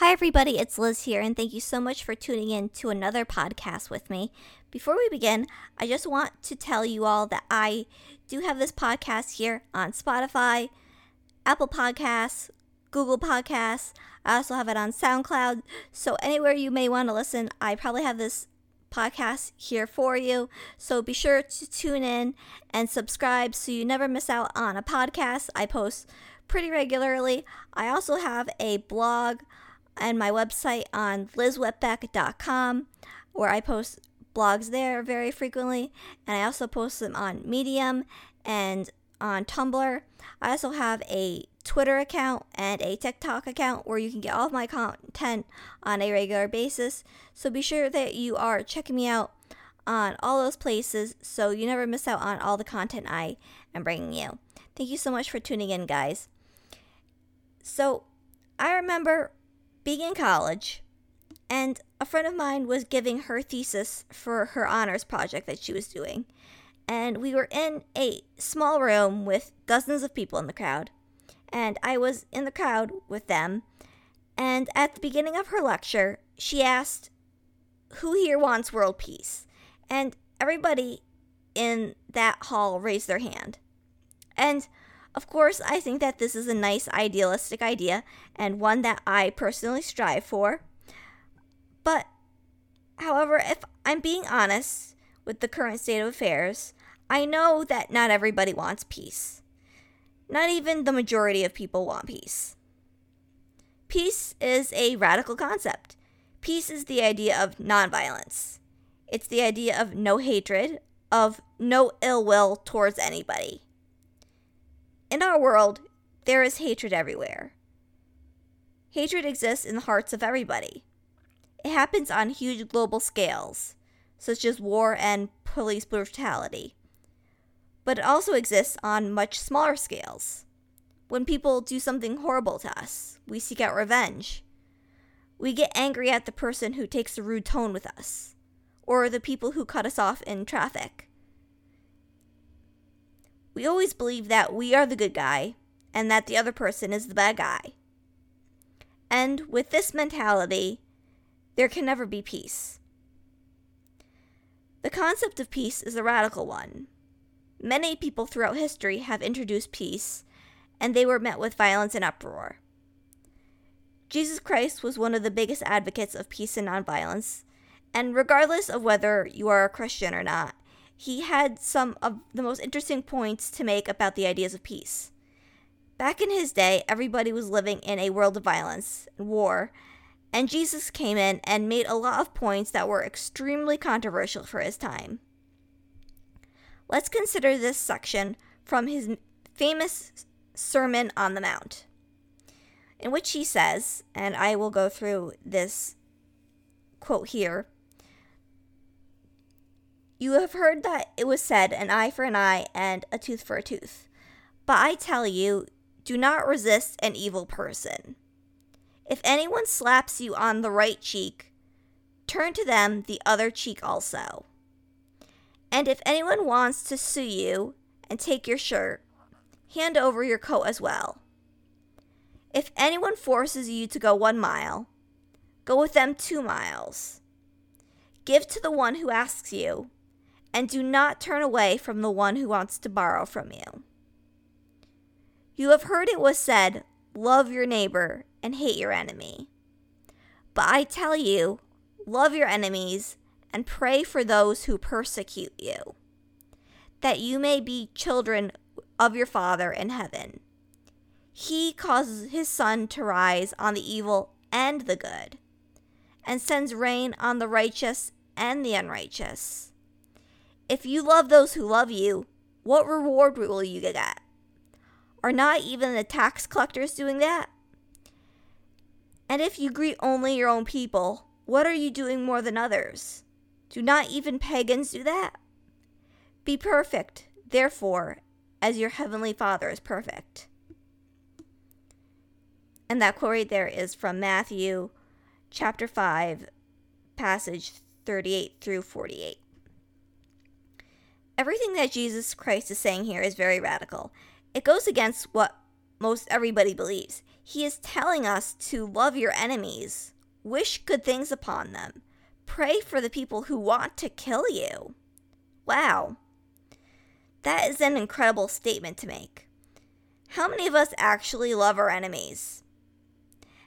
Hi, everybody, it's Liz here, and thank you so much for tuning in to another podcast with me. Before we begin, I just want to tell you all that I do have this podcast here on Spotify, Apple Podcasts, Google Podcasts. I also have it on SoundCloud. So, anywhere you may want to listen, I probably have this podcast here for you. So, be sure to tune in and subscribe so you never miss out on a podcast. I post pretty regularly. I also have a blog and my website on lizwetbeck.com where I post blogs there very frequently and I also post them on Medium and on Tumblr. I also have a Twitter account and a TikTok account where you can get all of my content on a regular basis. So be sure that you are checking me out on all those places so you never miss out on all the content I am bringing you. Thank you so much for tuning in, guys. So, I remember being in college, and a friend of mine was giving her thesis for her honors project that she was doing. And we were in a small room with dozens of people in the crowd. And I was in the crowd with them. And at the beginning of her lecture, she asked, Who here wants world peace? And everybody in that hall raised their hand. And of course, I think that this is a nice idealistic idea and one that I personally strive for. But, however, if I'm being honest with the current state of affairs, I know that not everybody wants peace. Not even the majority of people want peace. Peace is a radical concept. Peace is the idea of nonviolence. It's the idea of no hatred, of no ill will towards anybody. In our world, there is hatred everywhere. Hatred exists in the hearts of everybody. It happens on huge global scales, such as war and police brutality. But it also exists on much smaller scales. When people do something horrible to us, we seek out revenge. We get angry at the person who takes a rude tone with us, or the people who cut us off in traffic we always believe that we are the good guy and that the other person is the bad guy. And with this mentality, there can never be peace. The concept of peace is a radical one. Many people throughout history have introduced peace, and they were met with violence and uproar. Jesus Christ was one of the biggest advocates of peace and nonviolence, and regardless of whether you are a Christian or not, he had some of the most interesting points to make about the ideas of peace. Back in his day, everybody was living in a world of violence and war, and Jesus came in and made a lot of points that were extremely controversial for his time. Let's consider this section from his famous Sermon on the Mount, in which he says, and I will go through this quote here you have heard that it was said, an eye for an eye and a tooth for a tooth. But I tell you, do not resist an evil person. If anyone slaps you on the right cheek, turn to them the other cheek also. And if anyone wants to sue you and take your shirt, hand over your coat as well. If anyone forces you to go one mile, go with them two miles. Give to the one who asks you and do not turn away from the one who wants to borrow from you. You have heard it was said, Love your neighbor and hate your enemy. But I tell you, love your enemies and pray for those who persecute you, that you may be children of your Father in heaven. He causes his sun to rise on the evil and the good, and sends rain on the righteous and the unrighteous. If you love those who love you, what reward will you get? Are not even the tax collectors doing that? And if you greet only your own people, what are you doing more than others? Do not even pagans do that? Be perfect, therefore, as your heavenly Father is perfect. And that quote right there is from Matthew chapter 5, passage 38 through 48 everything that Jesus Christ is saying here is very radical. It goes against what most everybody believes. He is telling us to love your enemies, wish good things upon them, pray for the people who want to kill you. Wow. That is an incredible statement to make. How many of us actually love our enemies?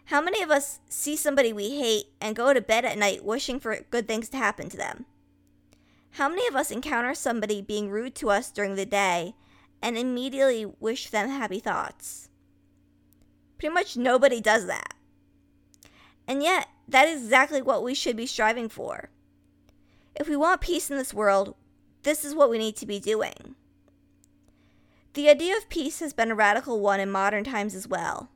How many of us see somebody we hate and go to bed at night wishing for good things to happen to them? How many of us encounter somebody being rude to us during the day and immediately wish them happy thoughts? Pretty much nobody does that. And yet, that is exactly what we should be striving for. If we want peace in this world, this is what we need to be doing. The idea of peace has been a radical one in modern times as well.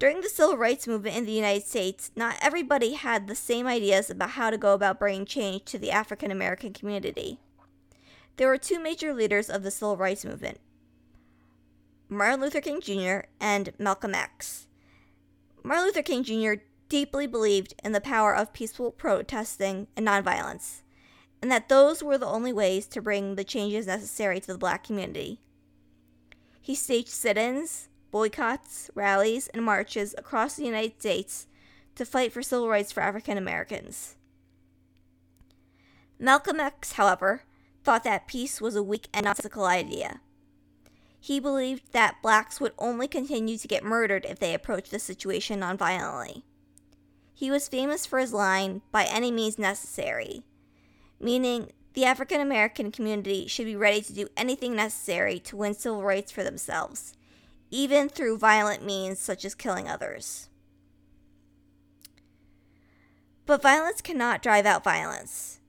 During the civil rights movement in the United States, not everybody had the same ideas about how to go about bringing change to the African American community. There were two major leaders of the civil rights movement Martin Luther King Jr. and Malcolm X. Martin Luther King Jr. deeply believed in the power of peaceful protesting and nonviolence, and that those were the only ways to bring the changes necessary to the black community. He staged sit ins, boycotts, rallies, and marches across the United States to fight for civil rights for African Americans. Malcolm X, however, thought that peace was a weak and nonsensical idea. He believed that blacks would only continue to get murdered if they approached the situation nonviolently. He was famous for his line, by any means necessary, meaning the African American community should be ready to do anything necessary to win civil rights for themselves, even through violent means such as killing others. But violence cannot drive out violence.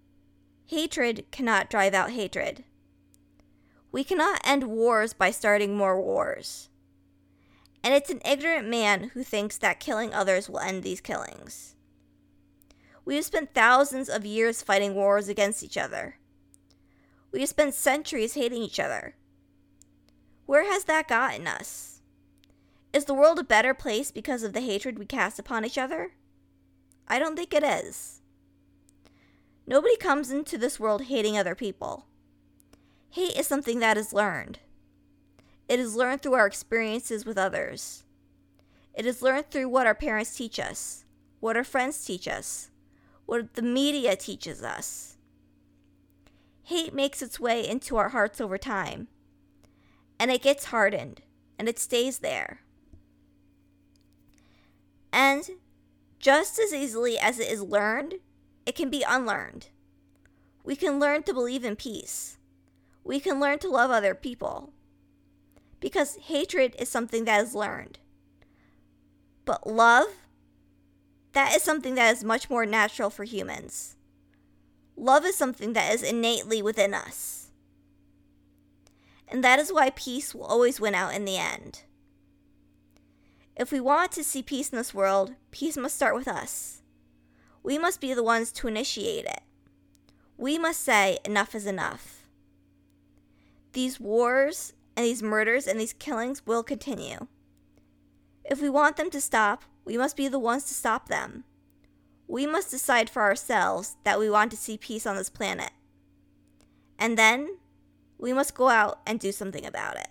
Hatred cannot drive out hatred. We cannot end wars by starting more wars. And it's an ignorant man who thinks that killing others will end these killings. We have spent thousands of years fighting wars against each other. We have spent centuries hating each other. Where has that gotten us? Is the world a better place because of the hatred we cast upon each other? I don't think it is. Nobody comes into this world hating other people. Hate is something that is learned. It is learned through our experiences with others. It is learned through what our parents teach us, what our friends teach us, what the media teaches us. Hate makes its way into our hearts over time, and it gets hardened, and it stays there. And just as easily as it is learned, it can be unlearned. We can learn to believe in peace we can learn to love other people. Because hatred is something that is learned. But love, that is something that is much more natural for humans. Love is something that is innately within us. And that is why peace will always win out in the end. If we want to see peace in this world, peace must start with us. We must be the ones to initiate it. We must say, enough is enough these wars and these murders and these killings will continue. If we want them to stop, we must be the ones to stop them. We must decide for ourselves that we want to see peace on this planet. And then we must go out and do something about it.